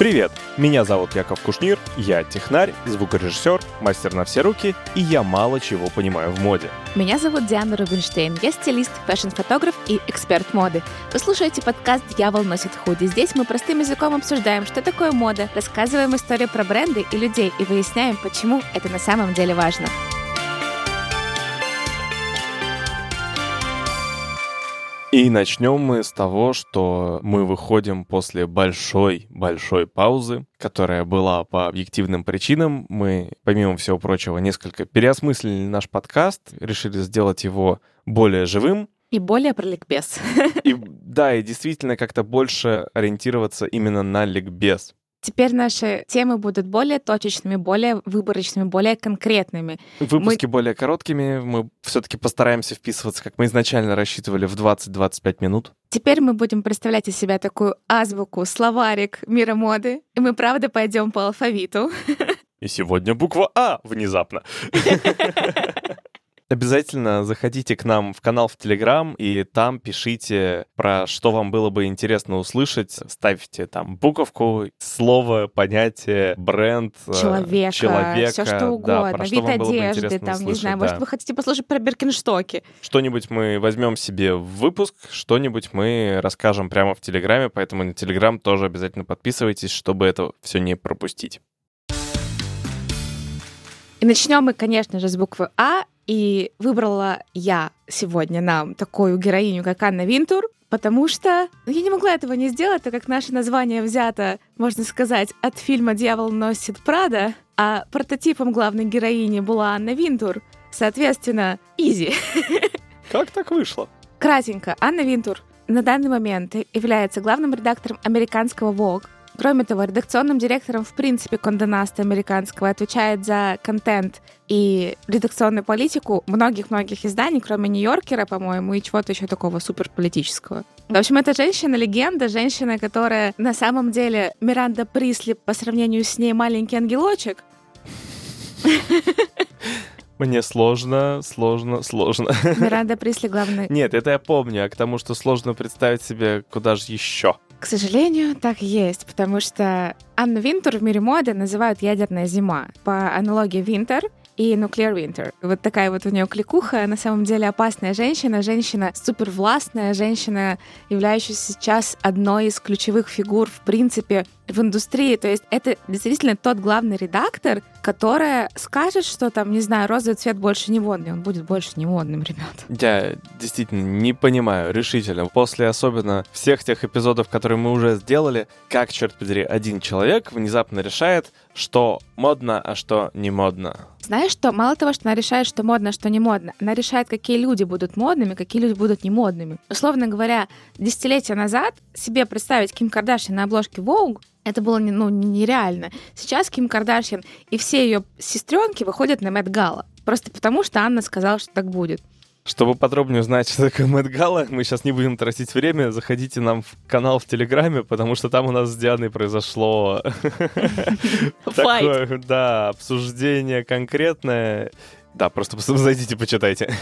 Привет! Меня зовут Яков Кушнир, я технарь, звукорежиссер, мастер на все руки, и я мало чего понимаю в моде. Меня зовут Диана Рубинштейн, я стилист, фэшн-фотограф и эксперт моды. Вы слушаете подкаст «Дьявол носит худи». Здесь мы простым языком обсуждаем, что такое мода, рассказываем историю про бренды и людей и выясняем, почему это на самом деле важно. И начнем мы с того, что мы выходим после большой-большой паузы, которая была по объективным причинам. Мы, помимо всего прочего, несколько переосмыслили наш подкаст, решили сделать его более живым, и более про ликбез. И, да, и действительно как-то больше ориентироваться именно на ликбез. Теперь наши темы будут более точечными, более выборочными, более конкретными. Выпуски мы... более короткими. Мы все-таки постараемся вписываться, как мы изначально рассчитывали, в 20-25 минут. Теперь мы будем представлять из себя такую азбуку, словарик мира моды. И мы, правда, пойдем по алфавиту. И сегодня буква А внезапно. Обязательно заходите к нам в канал в Телеграм и там пишите про что вам было бы интересно услышать. Ставьте там буковку, слово, понятие, бренд, э, человека, человека все что угодно, да, вид одежды, там, услышать, не знаю, да. может, вы хотите послушать про Беркинштоки. Что-нибудь мы возьмем себе в выпуск, что-нибудь мы расскажем прямо в Телеграме, поэтому на Телеграм тоже обязательно подписывайтесь, чтобы это все не пропустить. И начнем мы, конечно же, с буквы А. И выбрала я сегодня нам такую героиню, как Анна Винтур, потому что ну, я не могла этого не сделать, так как наше название взято, можно сказать, от фильма «Дьявол носит Прада», а прототипом главной героини была Анна Винтур. Соответственно, изи. Как так вышло? Кратенько, Анна Винтур на данный момент является главным редактором американского Vogue, Кроме того, редакционным директором, в принципе, Кондонаста американского отвечает за контент и редакционную политику многих-многих изданий, кроме Нью-Йоркера, по-моему, и чего-то еще такого суперполитического. В общем, это женщина-легенда, женщина, которая на самом деле Миранда Присли по сравнению с ней маленький ангелочек. Мне сложно, сложно, сложно. Миранда Присли главный. Нет, это я помню, а к тому, что сложно представить себе, куда же еще. К сожалению, так и есть, потому что Анну Винтер в мире моды называют ядерная зима. По аналогии Винтер и Nuclear Winter. Вот такая вот у нее кликуха, на самом деле опасная женщина, женщина супервластная, женщина, являющаяся сейчас одной из ключевых фигур, в принципе, в индустрии. То есть это действительно тот главный редактор, которая скажет, что там, не знаю, розовый цвет больше не модный. Он будет больше не модным, ребят. Я действительно не понимаю решительно. После особенно всех тех эпизодов, которые мы уже сделали, как, черт подери, один человек внезапно решает, что модно, а что не модно. Знаешь что? Мало того, что она решает, что модно, а что не модно, она решает, какие люди будут модными, какие люди будут не модными. Условно говоря, десятилетия назад себе представить Ким Кардашьян на обложке Vogue это было ну, нереально. Сейчас Ким Кардашьян и все ее сестренки выходят на Мэтт Гала. Просто потому, что Анна сказала, что так будет. Чтобы подробнее узнать, что такое Мэтт Гала, мы сейчас не будем тратить время, заходите нам в канал в Телеграме, потому что там у нас с Дианой произошло такое, да, обсуждение конкретное. Да, просто зайдите, почитайте.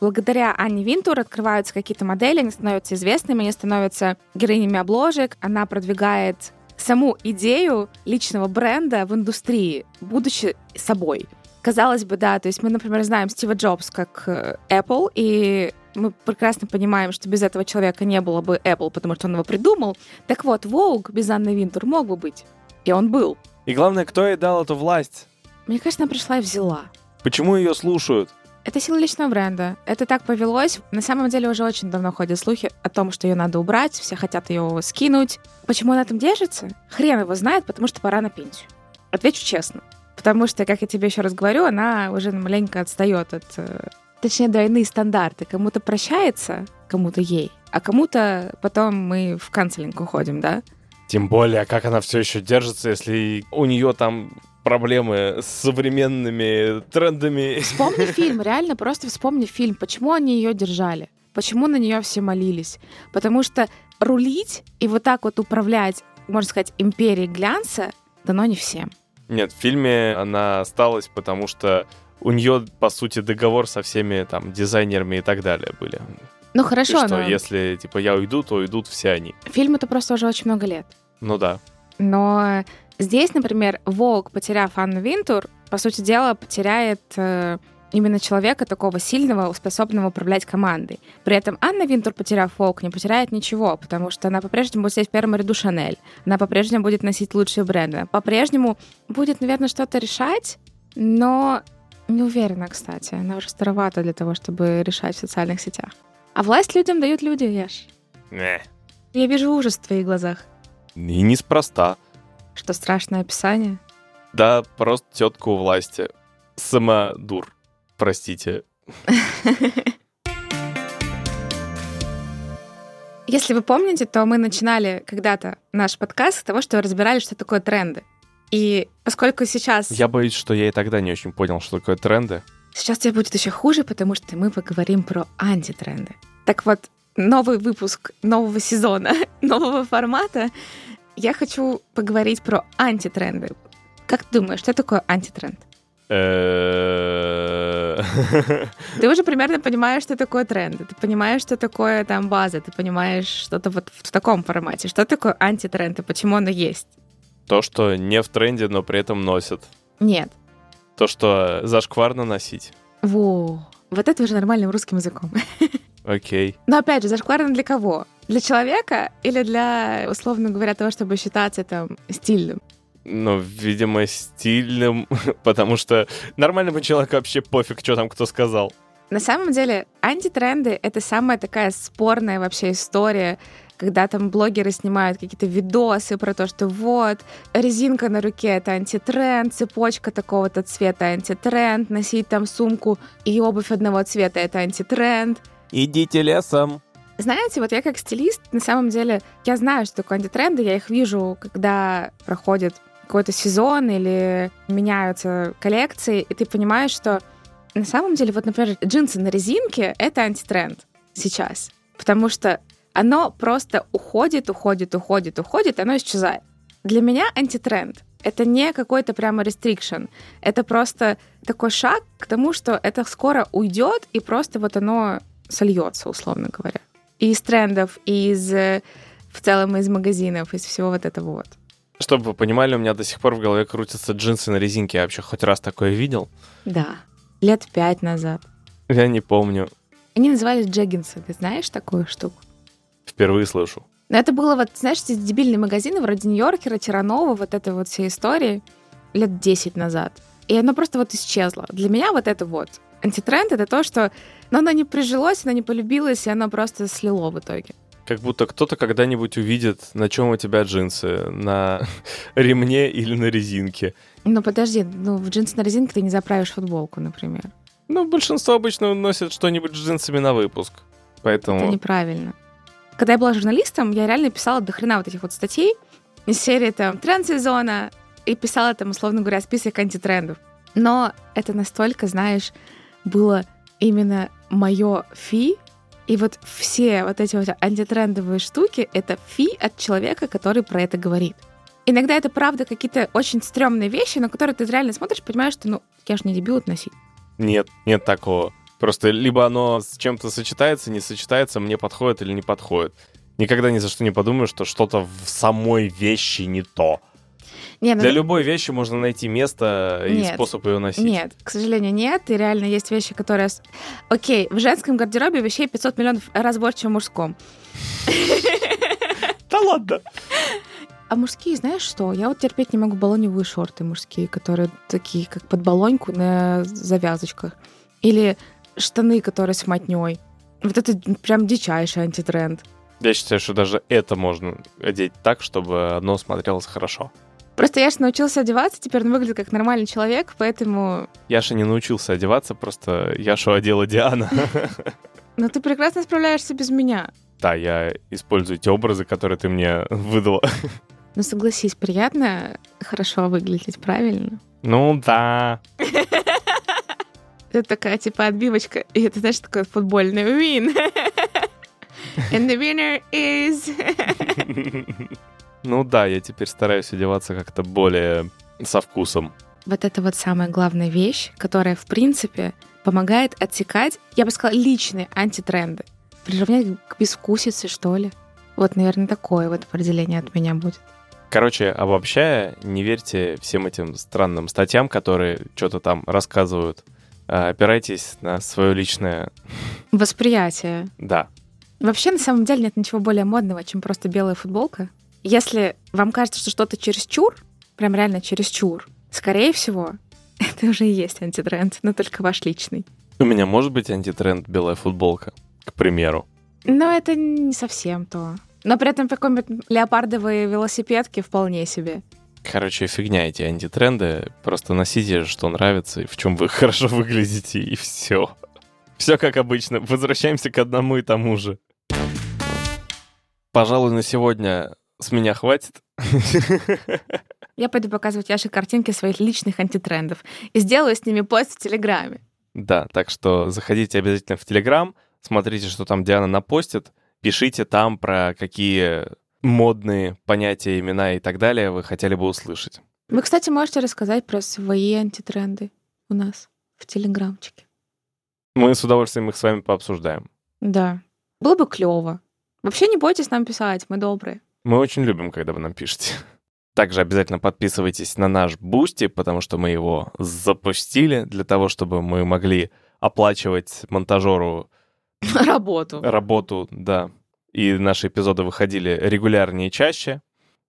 Благодаря Анне Винтур открываются какие-то модели, они становятся известными, они становятся героинями обложек, она продвигает саму идею личного бренда в индустрии, будучи собой. Казалось бы, да, то есть мы, например, знаем Стива Джобс как э, Apple, и мы прекрасно понимаем, что без этого человека не было бы Apple, потому что он его придумал. Так вот, Vogue без Анны Винтур мог бы быть. И он был. И главное, кто ей дал эту власть? Мне кажется, она пришла и взяла. Почему ее слушают? Это сила личного бренда. Это так повелось. На самом деле уже очень давно ходят слухи о том, что ее надо убрать, все хотят ее скинуть. Почему она там держится? Хрен его знает, потому что пора на пенсию. Отвечу честно. Потому что, как я тебе еще раз говорю, она уже маленько отстает от... Э, точнее, двойные стандарты. Кому-то прощается, кому-то ей, а кому-то потом мы в канцелинг уходим, да? Тем более, как она все еще держится, если у нее там проблемы с современными трендами. Вспомни фильм, реально просто вспомни фильм. Почему они ее держали? Почему на нее все молились? Потому что рулить и вот так вот управлять, можно сказать, империей глянца дано не всем. Нет, в фильме она осталась, потому что у нее, по сути, договор со всеми там дизайнерами и так далее были. Ну хорошо, и что, но... если типа я уйду, то уйдут все они. Фильм это просто уже очень много лет. Ну да. Но здесь, например, Волк, потеряв Анну Винтур, по сути дела, потеряет э, именно человека такого сильного, способного управлять командой. При этом Анна Винтур, потеряв Волк, не потеряет ничего, потому что она по-прежнему будет сидеть в первом ряду Шанель, она по-прежнему будет носить лучшие бренды, по-прежнему будет, наверное, что-то решать, но не уверена, кстати. Она уже старовата для того, чтобы решать в социальных сетях. А власть людям дают люди, Яш. Не. Я вижу ужас в твоих глазах. И неспроста. Что страшное описание. Да, просто тетка у власти. Сама дур. Простите. Если вы помните, то мы начинали когда-то наш подкаст с того, что разбирали, что такое тренды. И поскольку сейчас... Я боюсь, что я и тогда не очень понял, что такое тренды. Сейчас тебе будет еще хуже, потому что мы поговорим про антитренды. Так вот, новый выпуск нового сезона, нового формата. Я хочу поговорить про антитренды. Как ты думаешь, что такое антитренд? Ты уже примерно понимаешь, что такое тренды, ты понимаешь, что такое там база, ты понимаешь что-то вот в таком формате. Что такое антитренд и почему оно есть? То, что не в тренде, но при этом носят. Нет. То, что зашкварно носить. Во. Вот это уже нормальным русским языком. Окей. Но опять же, зашкварно для кого? Для человека или для, условно говоря, того, чтобы считаться там стильным? Ну, видимо, стильным, потому что нормальному человеку вообще пофиг, что там кто сказал. На самом деле, антитренды — это самая такая спорная вообще история, когда там блогеры снимают какие-то видосы про то, что вот, резинка на руке — это антитренд, цепочка такого-то цвета — антитренд, носить там сумку и обувь одного цвета — это антитренд. Идите лесом. Знаете, вот я как стилист, на самом деле, я знаю, что такое антитренды, я их вижу, когда проходит какой-то сезон или меняются коллекции, и ты понимаешь, что на самом деле, вот, например, джинсы на резинке — это антитренд сейчас, потому что оно просто уходит, уходит, уходит, уходит, оно исчезает. Для меня антитренд — это не какой-то прямо рестрикшн, это просто такой шаг к тому, что это скоро уйдет, и просто вот оно сольется, условно говоря. И из трендов, и из э, в целом из магазинов, из всего вот этого вот. Чтобы вы понимали, у меня до сих пор в голове крутятся джинсы на резинке. Я вообще хоть раз такое видел? Да. Лет пять назад. Я не помню. Они назывались джеггинсы. Ты знаешь такую штуку? Впервые слышу. Но это было вот, знаешь, эти дебильные магазины вроде Нью-Йоркера, Тиранова, вот этой вот всей истории лет 10 назад. И оно просто вот исчезло. Для меня вот это вот. Антитренд — это то, что... Но оно не прижилось, оно не полюбилось, и оно просто слило в итоге. Как будто кто-то когда-нибудь увидит, на чем у тебя джинсы, на ремне или на резинке. Ну подожди, ну в джинсы на резинке ты не заправишь футболку, например. Ну, большинство обычно носят что-нибудь с джинсами на выпуск. Поэтому... Это неправильно. Когда я была журналистом, я реально писала до хрена вот этих вот статей из серии там «Тренд-сезона» и писала там, условно говоря, список антитрендов. Но это настолько, знаешь, было именно мое фи, и вот все вот эти вот антитрендовые штуки — это фи от человека, который про это говорит. Иногда это, правда, какие-то очень стрёмные вещи, на которые ты реально смотришь понимаешь, что, ну, я же не дебил это носить. Нет, нет такого. Просто либо оно с чем-то сочетается, не сочетается, мне подходит или не подходит. Никогда ни за что не подумаю, что что-то в самой вещи не то. Не, ну, Для любой вещи можно найти место и Нет. способ ее носить. Нет, к сожалению, нет. И реально есть вещи, которые... Окей, в женском гардеробе вещей 500 миллионов раз больше, чем в мужском. Да ладно. А мужские, знаешь что? Я вот терпеть не могу баллоневые шорты мужские, которые такие, как под баллоньку на завязочках. Или штаны, которые с мотней. Вот это прям дичайший антитренд. Я считаю, что даже это можно одеть так, чтобы оно смотрелось хорошо. Просто я же научился одеваться, теперь он выглядит как нормальный человек, поэтому... Яша не научился одеваться, просто Яшу одела Диана. Ну, ты прекрасно справляешься без меня. Да, я использую те образы, которые ты мне выдала. Ну, согласись, приятно хорошо выглядеть, правильно? Ну да. Это такая, типа, отбивочка. И это, знаешь, такой футбольный win. And the winner is... Ну да, я теперь стараюсь одеваться как-то более со вкусом. Вот это вот самая главная вещь, которая, в принципе, помогает отсекать, я бы сказала, личные антитренды. Приравнять к безвкусице, что ли. Вот, наверное, такое вот определение от меня будет. Короче, обобщая, не верьте всем этим странным статьям, которые что-то там рассказывают. А, опирайтесь на свое личное... Восприятие. Да. Вообще, на самом деле, нет ничего более модного, чем просто белая футболка. Если вам кажется, что что-то чересчур, прям реально чересчур, скорее всего, это уже и есть антитренд, но только ваш личный. У меня может быть антитренд белая футболка, к примеру. Но это не совсем то. Но при этом какой-нибудь леопардовые велосипедки вполне себе. Короче, фигня эти антитренды. Просто носите, что нравится, и в чем вы хорошо выглядите, и все. Все как обычно. Возвращаемся к одному и тому же. Пожалуй, на сегодня с меня хватит. Я пойду показывать Яше картинки своих личных антитрендов и сделаю с ними пост в Телеграме. Да, так что заходите обязательно в Телеграм, смотрите, что там Диана напостит, пишите там про какие модные понятия, имена и так далее вы хотели бы услышать. Вы, кстати, можете рассказать про свои антитренды у нас в Телеграмчике. Мы с удовольствием их с вами пообсуждаем. Да. Было бы клево. Вообще не бойтесь нам писать, мы добрые. Мы очень любим, когда вы нам пишете. Также обязательно подписывайтесь на наш Boosty, потому что мы его запустили для того, чтобы мы могли оплачивать монтажеру Работу. работу, да. И наши эпизоды выходили регулярнее и чаще.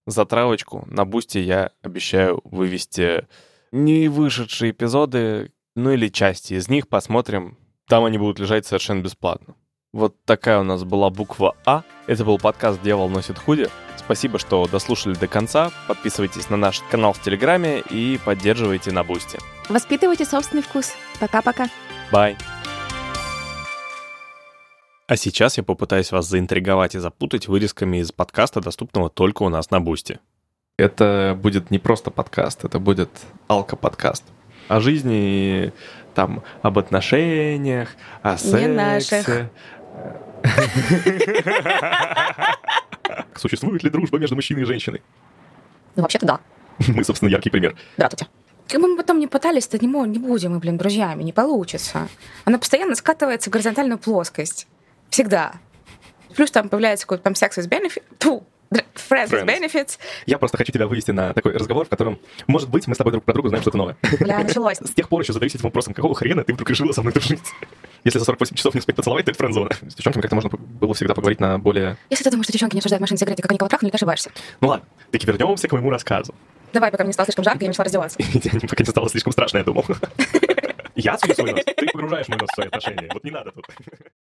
Затравочку на Boosty я обещаю вывести не вышедшие эпизоды, ну или части из них, посмотрим. Там они будут лежать совершенно бесплатно. Вот такая у нас была буква А. Это был подкаст «Дьявол носит худи». Спасибо, что дослушали до конца. Подписывайтесь на наш канал в Телеграме и поддерживайте на Boosty. Воспитывайте собственный вкус. Пока-пока. Bye. А сейчас я попытаюсь вас заинтриговать и запутать вырезками из подкаста, доступного только у нас на Boosty. Это будет не просто подкаст, это будет алко-подкаст. О жизни, там, об отношениях, о сексе. наших. Существует ли дружба между мужчиной и женщиной? Ну, вообще-то да. Мы, собственно, яркий пример. Здравствуйте. Как бы мы потом не пытались, то не, мо- не будем мы, блин, друзьями, не получится. Она постоянно скатывается в горизонтальную плоскость. Всегда. Плюс там появляется какой-то там секс with benefit. Фу, friends Friends. benefits. Я просто хочу тебя вывести на такой разговор, в котором, может быть, мы с тобой друг про друга знаем что-то новое. Бля, началось. С тех пор еще задаюсь этим вопросом, какого хрена ты вдруг решила со мной дружить? Если за 48 часов не успеть поцеловать, то это френдзона. С девчонками как-то можно было всегда поговорить на более... Если ты думаешь, что девчонки не обсуждают машины секреты, как они кого трахнули, ты ошибаешься. Ну ладно, таки вернемся к моему рассказу. Давай, пока мне не стало слишком жарко, я начала раздеваться. Пока не стало слишком страшно, я думал. Я свой нос, ты погружаешь мой нос в свои отношения. Вот не надо тут.